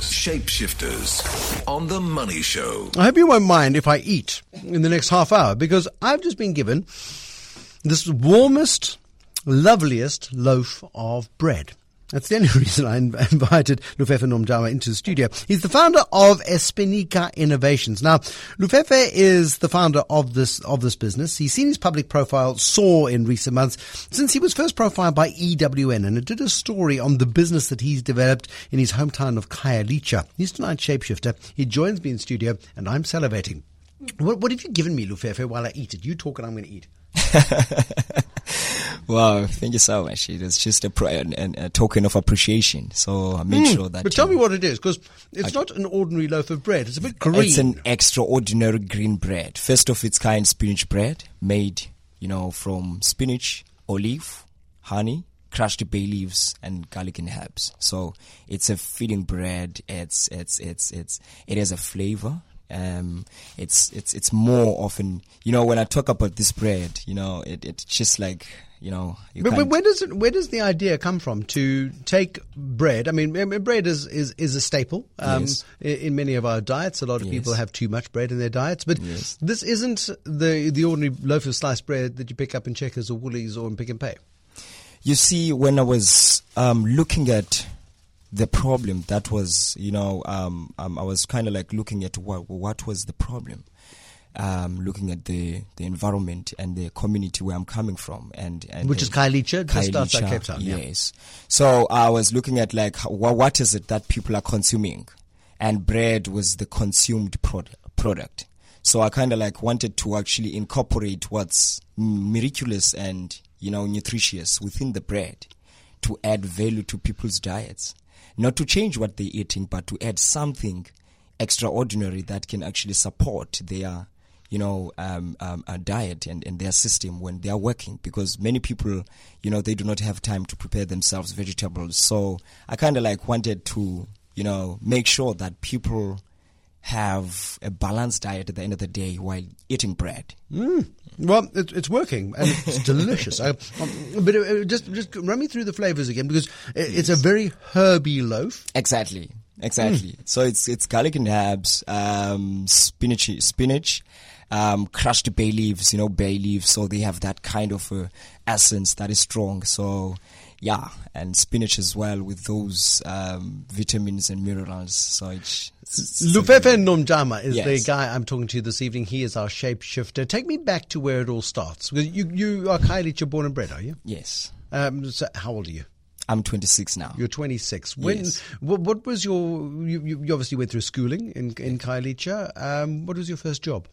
Shapeshifters on the Money Show. I hope you won't mind if I eat in the next half hour because I've just been given this warmest, loveliest loaf of bread. That's the only reason I invited Lufefe Nomjana into the studio. He's the founder of Espinaca Innovations. Now, Lufefe is the founder of this, of this business. He's seen his public profile soar in recent months since he was first profiled by EWN and it did a story on the business that he's developed in his hometown of Khayelitsha. He's tonight's shapeshifter. He joins me in studio and I'm salivating. What, what have you given me, Lufefe, while I eat it? You talk and I'm going to eat. wow, thank you so much. It is just a, a, a token of appreciation. So I made mm, sure that. But tell me what it is, because it's I, not an ordinary loaf of bread. It's a bit green. It's an extraordinary green bread. First of its kind spinach bread, made you know from spinach, olive, honey, crushed bay leaves and garlic and herbs. So it's a feeding bread. It's it's it's it's it has a flavor um, it's it's it's more often you know when I talk about this bread, you know, it, it's just like you know. You but, but where does it, where does the idea come from to take bread? I mean, bread is is, is a staple um, yes. in, many of our diets. A lot of yes. people have too much bread in their diets, but yes. this isn't the the ordinary loaf of sliced bread that you pick up in Checkers or Woolies or in Pick n Pay. You see, when I was um, looking at the problem that was, you know, um, um, I was kind of like looking at what what was the problem, um, looking at the the environment and the community where I'm coming from, and, and which is Khayelitsha, just outside Cape Town. Yes. Yeah. So I was looking at like what, what is it that people are consuming, and bread was the consumed product. product. So I kind of like wanted to actually incorporate what's miraculous and you know nutritious within the bread to add value to people's diets not to change what they're eating, but to add something extraordinary that can actually support their you know, um, um, diet and, and their system when they are working because many people, you know, they do not have time to prepare themselves vegetables. So I kind of like wanted to, you know, make sure that people have a balanced diet at the end of the day while eating bread. Mm. Well, it, it's working and it's delicious. I, um, but uh, just just run me through the flavors again because it's a very herby loaf. Exactly, exactly. Mm. So it's it's garlic and herbs, um, spinach, spinach, um, crushed bay leaves. You know, bay leaves. So they have that kind of uh, essence that is strong. So yeah, and spinach as well with those um, vitamins and minerals. So it's Lufefe Nomjana is yes. the guy I'm talking to this evening. He is our shapeshifter. Take me back to where it all starts. You you are Khayelitsha born and bred, are you? Yes. Um, so how old are you? I'm 26 now. You're 26. When? Yes. What, what was your? You, you, obviously went through schooling in in Khayelitsha. Um, what was your first job?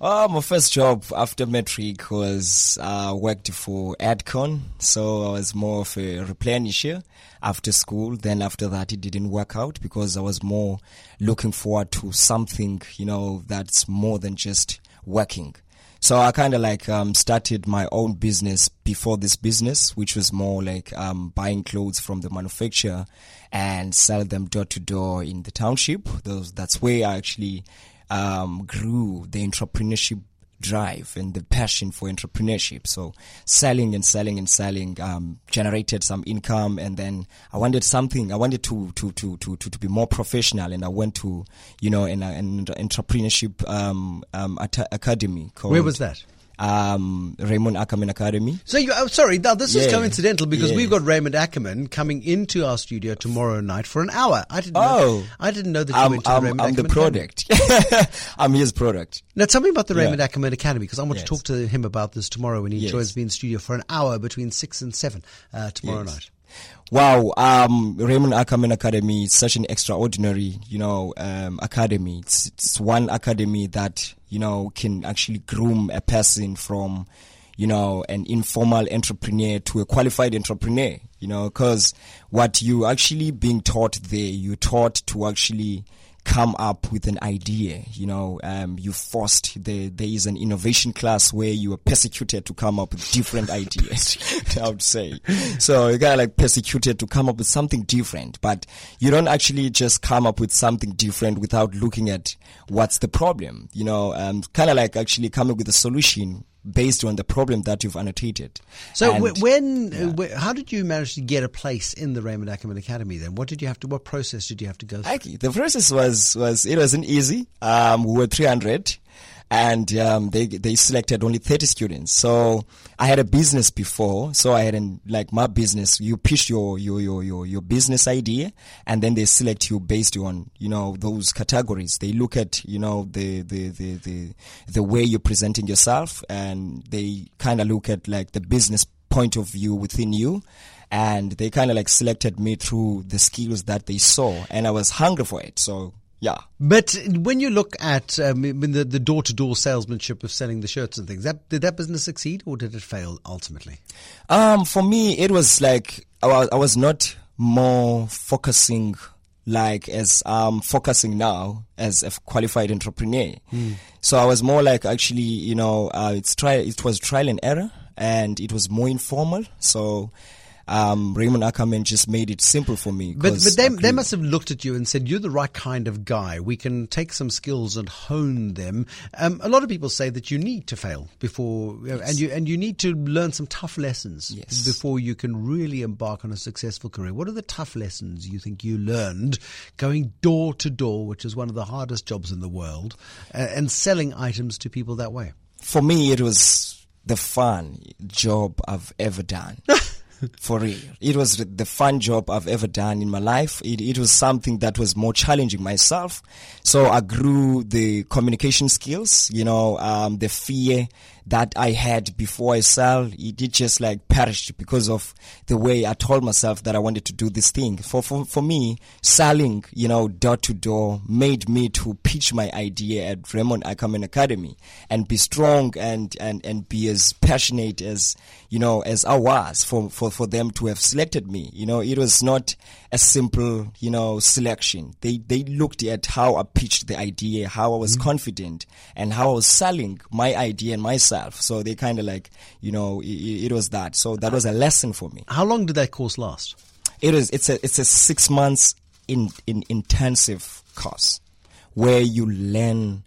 Oh, my first job after matric was uh, worked for Edcon, so I was more of a replenisher after school. Then after that, it didn't work out because I was more looking forward to something, you know, that's more than just working. So I kind of like um, started my own business before this business, which was more like um, buying clothes from the manufacturer and sell them door to door in the township. Those, that's where I actually um, grew the entrepreneurship drive and the passion for entrepreneurship. So selling and selling and selling um, generated some income, and then I wanted something. I wanted to to to to to, to be more professional, and I went to you know an, an entrepreneurship um, um, academy. Called, Where was that? Um, Raymond Ackerman Academy. So you, oh, sorry, now this is coincidental because yeah. we've got Raymond Ackerman coming into our studio tomorrow night for an hour. I didn't. Oh, know, I didn't know that you I'm, went to I'm, Raymond I'm Ackerman the product. I'm his product. Now tell me about the Raymond yeah. Ackerman Academy because I want yes. to talk to him about this tomorrow when he yes. joins me in studio for an hour between six and seven uh, tomorrow yes. night. Wow, um, Raymond Ackerman Academy is such an extraordinary, you know, um, academy. It's, it's one academy that, you know, can actually groom a person from, you know, an informal entrepreneur to a qualified entrepreneur, you know, cause what you actually being taught there, you taught to actually, come up with an idea. You know, um, you forced the, there is an innovation class where you are persecuted to come up with different ideas. I would say. So you got like persecuted to come up with something different, but you don't actually just come up with something different without looking at what's the problem. You know, um, kind of like actually coming with a solution based on the problem that you've annotated. So And- wh- when, uh, wh- how did you manage to get a place in the Raymond Ackerman Academy then? What did you have to, what process did you have to go through? Actually, the process was was it wasn't easy. Um, we were 300, and um, they they selected only 30 students. So I had a business before, so I had an, like my business. You pitch your your your your your business idea, and then they select you based on you know those categories. They look at you know the the the the, the way you're presenting yourself, and they kind of look at like the business point of view within you and they kind of like selected me through the skills that they saw and i was hungry for it so yeah. But when you look at um, the the door to door salesmanship of selling the shirts and things, that did that business succeed or did it fail ultimately? um for me it was like i was, I was not more focusing like as um focusing now as a qualified entrepreneur. So i was more like actually you know uh, it's try it was trial and error and it was more informal. So um, Raymond Ackerman just made it simple for me. But but they they must have looked at you and said you're the right kind of guy. We can take some skills and hone them. Um, a lot of people say that you need to fail before, you and you and you need to learn some tough lessons Yes. before you can really embark on a successful career. What are the tough lessons you think you learned going door to door, which is one of the hardest jobs in the world, uh, and selling items to people that way? for me, it was the fun job I've ever done. For real. It was the fun job I've ever done in my life. It, it was something that was more challenging myself. So I grew the communication skills, you know, um, the fear that I had before I sell. It, it just like perished because of the way I told myself that I wanted to do this thing. For, for, for me, selling, you know, door to door made me to pitch my idea at Raymond Ackerman Academy and be strong and, and, and be as passionate as, you know, as I was for, for, for them to have selected me. You know, it was not a simple, you know, selection. They, they looked at how I pitched the idea, how I was mm-hmm. confident and how I was selling my idea and myself. So they kind of like, you know, it, it was that. So that was a lesson for me. How long did that course last? It is. It's a. It's a six months in in intensive course where you learn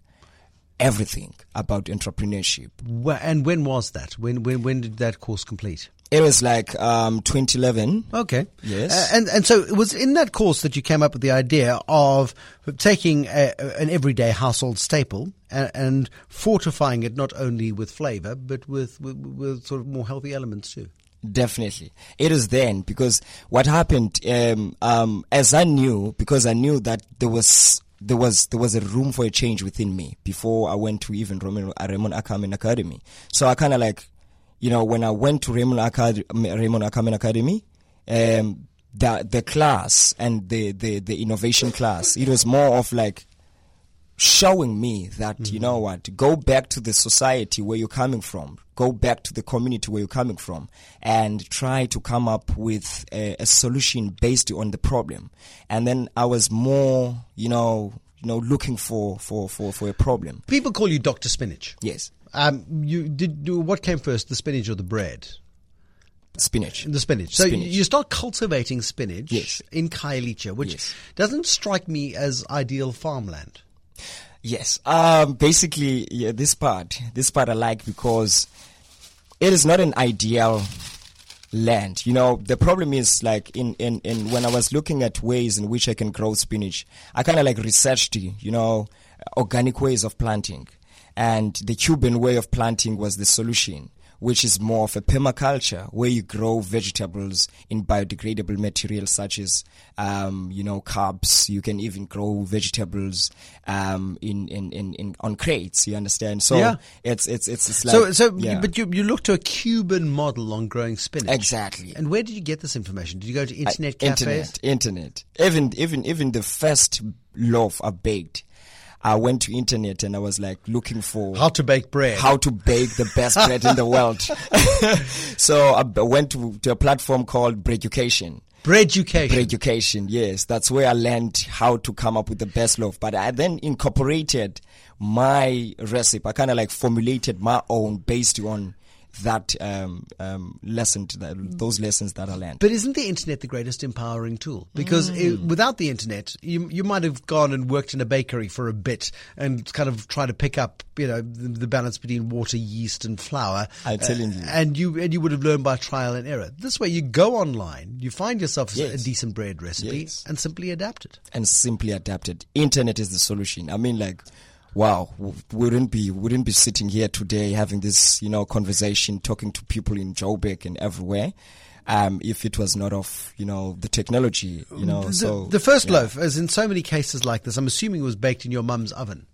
everything about entrepreneurship. Wh- And when was that? When when when did that course complete? It was like um 2011. Okay. Yes. Uh, and and so it was in that course that you came up with the idea of taking a, an everyday household staple and, and fortifying it not only with flavor but with, with with sort of more healthy elements too. Definitely. It is then because what happened, um, um, as I knew, because I knew that there was, there was, there was a room for a change within me before I went to even Raymond, uh, Raymond Ackerman Academy. So I kind of like, you know, when I went to Raymond, Acad- Raymond Ackerman Academy, um, the, the class and the, the, the innovation class, it was more of like, showing me that you know what go back to the society where you're coming from. Go back to the community where you're coming from and try to come up with a, a solution based on the problem. And then i was more you know you know looking for for for, for a problem. People call you Doctor Spinach. yes Um, you did do what came first, the spinach or the bread? spinach The spinach. So Spinach. you start cultivating spinach Yes. in Khayelitsha, which Yes. doesn't strike me as ideal farmland. Yes. Um, basically, yeah, this part, this part I like because it is not an ideal land. You know, the problem is like in, in, in when I was looking at ways in which I can grow spinach, I kind of like researched, you know, organic ways of planting. And the Cuban way of planting was the solution which is more of a permaculture where you grow vegetables in biodegradable materials such as, um, you know, carbs. You can even grow vegetables um, in, in, in, in on crates. You understand? So Yeah. it's it's it's, it's like so, so, yeah. but you, you look to a Cuban model on growing spinach. Exactly. And where did you get this information? Did you go to internet cafes? internet, internet. Even even even the first loaf I baked, I went to internet and I was like looking for How to bake bread. how to bake the best bread in the world. so I went to, to a platform called Breaducation. bread education. Breaducation, yes, that's where I learned how to come up with the best loaf. But I then incorporated my recipe. I kind of like formulated my own based on that um, um, lesson, to that, those lessons that I learned. But isn't the internet the greatest empowering tool? Because it, without the internet, you you might have gone and worked in a bakery for a bit and kind of try to pick up, you know, the, the balance between water, yeast, and flour. I'm telling you. and you and you would have learned by trial and error. This way, you go online, you find yourself a- a decent bread recipe, Yes. and simply adapt it. and simply adapted. Internet is the solution. I mean, like, wow, wouldn't be wouldn't be sitting here today having this, you know, conversation, talking to people in Joburg and everywhere, um, if it was not of, you know, the technology, you know. The, so the first yeah. loaf, as in so many cases like this, I'm assuming it was baked in your mum's oven.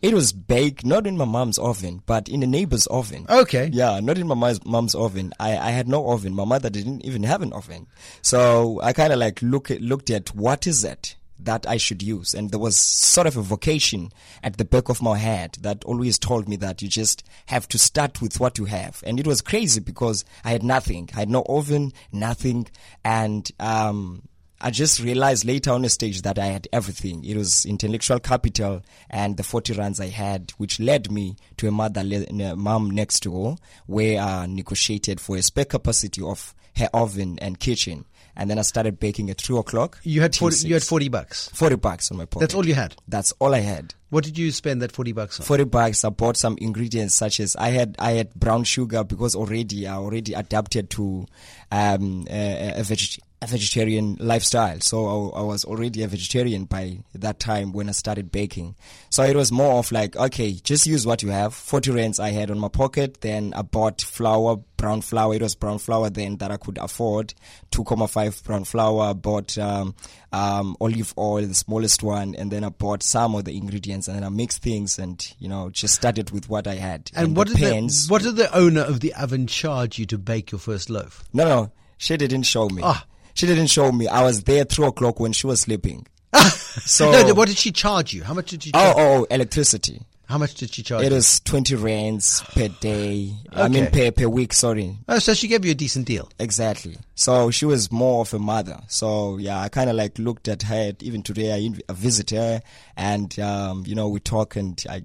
It was baked not in my mom's oven, but in a neighbor's oven. Okay. Yeah, not in my mom's, mom's oven. I, I had no oven. My mother didn't even have an oven. So I kind of like look at, looked at what is it that I should use. And there was sort of a vocation at the back of my head that always told me that you just have to start with what you have. And it was crazy because I had nothing. I had no oven, nothing. And, um, I just realized later on the stage that I had everything. It was intellectual capital and the 40 runs I had, which led me to a mother, a mom next door, where I negotiated for a spare capacity of her oven and kitchen. And then I started baking at 3 o'clock. You had 40, you had 40 bucks. 40 bucks on my pocket. That's all you had. That's all I had. What did you spend that 40 bucks on? 40 bucks. I bought some ingredients such as I had, I had brown sugar because already I already adapted to, um, a, a, veg- a vegetarian lifestyle. So I, I was already a vegetarian by that time when I started baking. So it was more of like, okay, just use what you have. 40 rands I had on my pocket. Then I bought flour, brown flour. It was brown flour then that I could afford. 2.5 brown flour. I bought, um, um, olive oil, the smallest one. And then I bought some of the ingredients and then I mixed things and, you know, just started with what I had. and what the did, pans. the, what did the owner of the oven charge you to bake your first loaf? No, no, she didn't show me. Ah. She didn't show me. I was there three o'clock when she was sleeping. so no, what did she charge you? How much did she oh, charge? oh, electricity. How much did she charge It you? was twenty rands per day. I mean per per week. Sorry, Oh, so she gave you a decent deal. exactly. So she was more of a mother. So yeah, I kind of like looked at her. Even today, I, inv- I visit her, and um, you know we talk, and I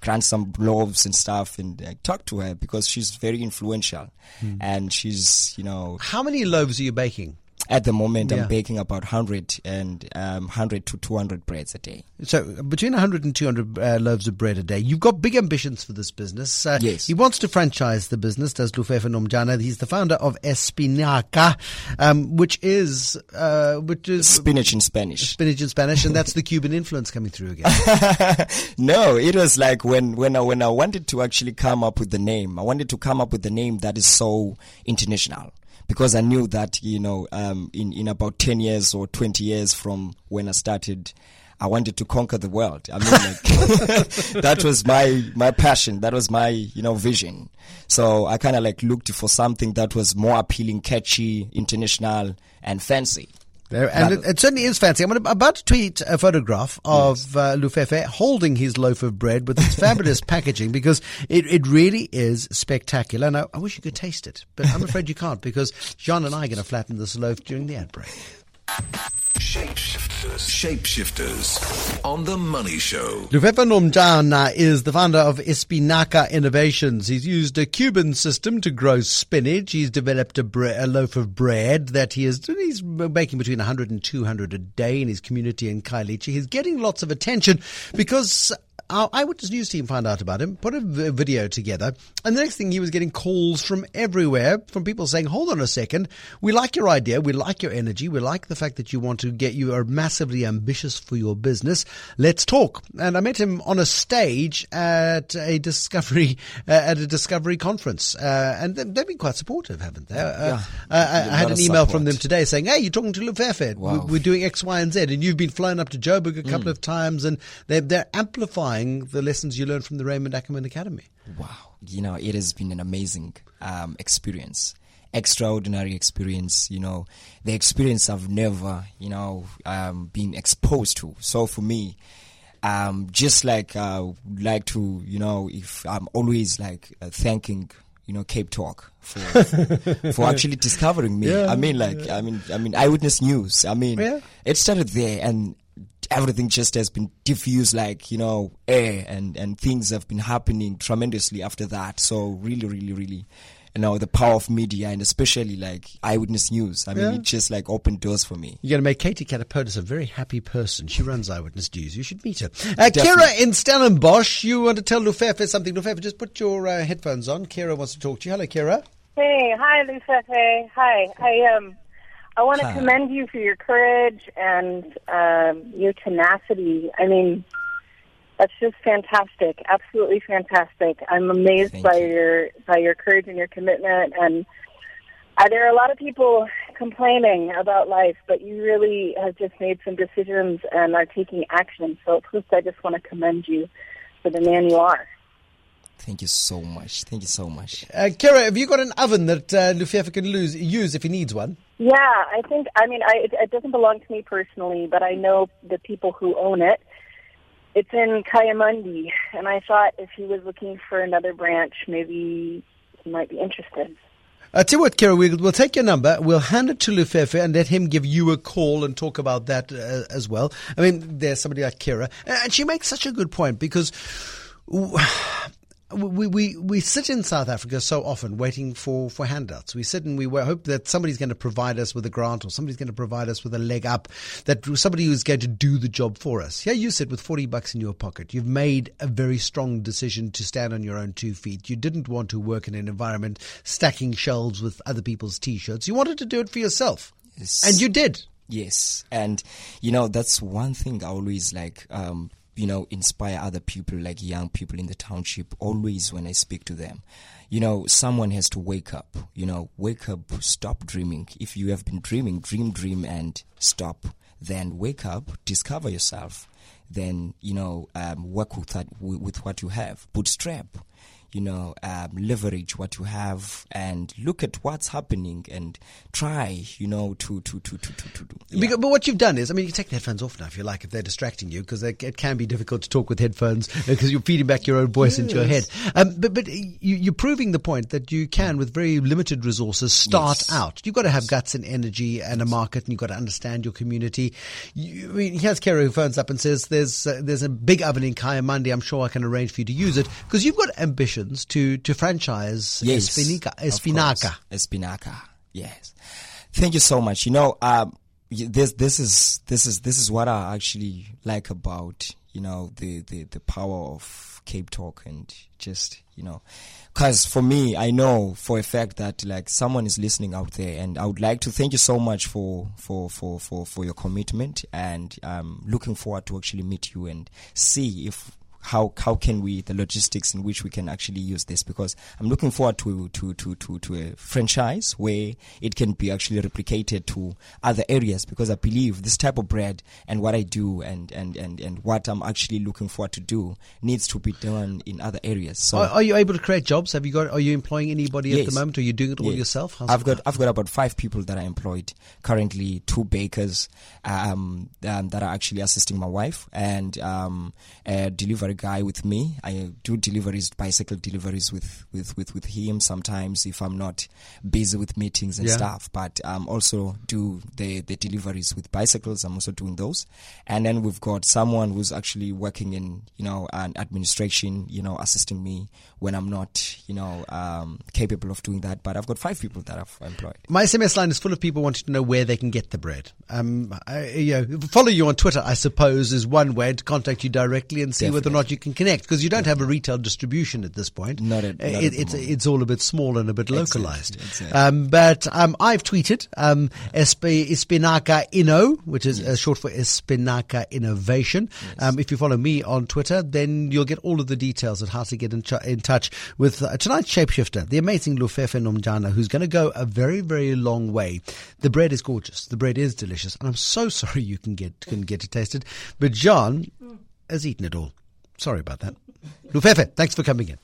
grant some loaves and stuff, and I talk to her because she's very influential, Hmm. and she's you know How many loaves are you baking? At the moment, Yeah. I'm baking about 100 and um, 100 to 200 breads a day. So between 100 and 200 uh, loaves of bread a day. You've got big ambitions for this business. Uh, Yes. He wants to franchise the business, does Lufefe Nomjana. He's the founder of Espinaca, um, which is, uh, which is Spinach in Spanish. spinach in Spanish, and that's the Cuban influence coming through again. no, it was like when, when, I, when I wanted to actually come up with the name, I wanted to come up with the name that is so international. Because I knew that, you know, um, in, in about 10 years or 20 years from when I started, I wanted to conquer the world. I mean, like, that was my, my passion. That was my, you know, vision. So I kind of like looked for something that was more appealing, catchy, international, and fancy. There, and it, it certainly is fancy. I'm about to tweet a photograph of uh, Lufefe holding his loaf of bread with its fabulous packaging because it, it really is spectacular. And I, I wish you could taste it, but I'm afraid you can't because Jean and I are going to flatten this loaf during the ad break. Shapeshifters. Shapeshifters. On the Money Show. Lufefe Nomjana is the founder of Espinaca Innovations. He's used a Cuban system to grow spinach. He's developed a, bre- a loaf of bread that he is he's making between 100 and 200 a day in his community in Khayelitsha. He's getting lots of attention because our Eyewitness News team found out about him, put a video together, and the next thing he was getting calls from everywhere from people saying, "Hold on a second, we like your idea, we like your energy, we like the fact that you want to get you are massively ambitious for your business. Let's talk." And I met him on a stage at a discovery uh, at a discovery conference, uh, and they- they've been quite supportive, haven't they? Uh, Yeah. uh, I, I had an email from them today saying, "Hey, you're talking to Lufefe. Wow. We're doing X, Y, and Z, and you've been flown up to Joburg a Mm. couple of times, and they're they're amplifying the lessons you learned from the Raymond Ackerman Academy." Wow. You know, it has been an amazing um, experience. Extraordinary experience, you know, the experience I've never, you know, um, been exposed to. So for me, um, just like, I uh, like to, you know, if I'm always like uh, thanking, you know, Cape Talk for, for actually discovering me. Yeah, I mean, like, I mean, I mean, eyewitness news. I mean, Yeah. it started there and everything just has been diffused like, you know, air and, and things have been happening tremendously after that. So really, really, really, you know, the power of media and especially like eyewitness news. I mean, Yeah. it just like opened doors for me. You're going to make Katy Katopodis a very happy person. She runs Eyewitness News. You should meet her. Uh, Kira in Stellenbosch, you want to tell Lufefe something. Lufefe, just put your uh, headphones on. Kira wants to talk to you. Hello, Kira. Hey, hi, Lucete. Hi. I um, I want to Hi. commend you for your courage and um, your tenacity. I mean, that's just fantastic. Absolutely fantastic. I'm amazed Thank by you. your by your courage and your commitment. And uh, there are a lot of people complaining about life, but you really have just made some decisions and are taking action. So first, I just want to commend you for the man you are. Thank you so much. Thank you so much. Uh, Kira, have you got an oven that uh, Lufefe can lose, use if he needs one? Yeah, I think. I mean, I, it, it doesn't belong to me personally, but I know the people who own it. It's in Kayamandi, and I thought if he was looking for another branch, maybe he might be interested. Uh, tell you what, Kira, we'll, we'll take your number, we'll hand it to Lufefe and let him give you a call and talk about that uh, as well. I mean, there's somebody like Kira, and she makes such a good point because we, we, we sit in South Africa so often waiting for, for handouts. We sit and we hope that somebody's going to provide us with a grant or somebody's going to provide us with a leg up, that somebody who's going to do the job for us. Here you sit with 40 bucks in your pocket. You've made a very strong decision to stand on your own two feet. You didn't want to work in an environment stacking shelves with other people's t-shirts. You wanted to do it for yourself. Yes. And you did. Yes, and you know that's one thing I always like. Um, you know, inspire other people, like young people in the township. Always when I speak to them, you know, someone has to wake up. You know, wake up, stop dreaming. If you have been dreaming, dream, dream, and stop. Then wake up, discover yourself. Then you know, um, work with that with, what you have. Bootstrap you know, um, leverage what you have and look at what's happening and try, you know, to to to to to, to do. Yeah. Because, but what you've done is, I mean, you take the headphones off now if you like, if they're distracting you, because it can be difficult to talk with headphones because you're feeding back your own voice into your head. Um, but but you, you're proving the point that you can, with very limited resources, start Yes. out. You've got to have guts and energy and a market, and you've got to understand your community. You, I mean, here's Kara who phones up and says, "There's uh, there's a big oven in Kayamandi. I'm sure I can arrange for you to use it because you've got ambitions to to franchise Yes, Espinaca, of Espinaca." Espinaca. Yes. Thank you so much. You know, um, this this is this is this is what I actually like about you know the the the power of Cape Talk and just you know, because for me, I know for a fact that like someone is listening out there, and I would like to thank you so much for for for for for your commitment, and I'm um, looking forward to actually meet you and see if how how can we the logistics in which we can actually use this because I'm looking forward to to to to, to a franchise where it can be actually replicated to other areas because I believe this type of bread and what I do and and and and what I'm actually looking forward to do needs to be done in other areas. So Are, are you able to create jobs? Have you got? Are you employing anybody at the moment? Are you doing it all Yes. yourself? How's I've got? I've got about five people that are employed currently. Two bakers um, um, that are actually assisting my wife, and um, a delivery guy with me. I do deliveries, bicycle deliveries with with with, with him sometimes if I'm not busy with meetings and Yeah. stuff. But um, also do the the deliveries with bicycles. I'm also doing those, and then we've got someone who's actually working in you know an administration, you know, assisting me when I'm not you know um, capable of doing that. But I've got five people that I've employed. My SMS line is full of people wanting to know where they can get the bread. Um, I, you know, follow you on Twitter, I suppose, is one way to contact you directly and see whether or not you can connect because you don't have a retail distribution at this point. Not at- not Uh, at it, the it's moment. it's all a bit small and a bit Exactly, localized. exactly. Um, but um, I've tweeted um, Esp- Espinaca Inno, which is uh, short for Espinaca Innovation. Um, if you follow me on Twitter, then you'll get all of the details of how to get in, ch- in touch with uh, tonight's shapeshifter, the amazing Lufefe Nomjana, who's going to go a very, very long way. The bread is gorgeous. The bread is delicious, and I'm so sorry you can get can get to taste it. But John has eaten it all. Sorry about that. Lufefe, thanks for coming in.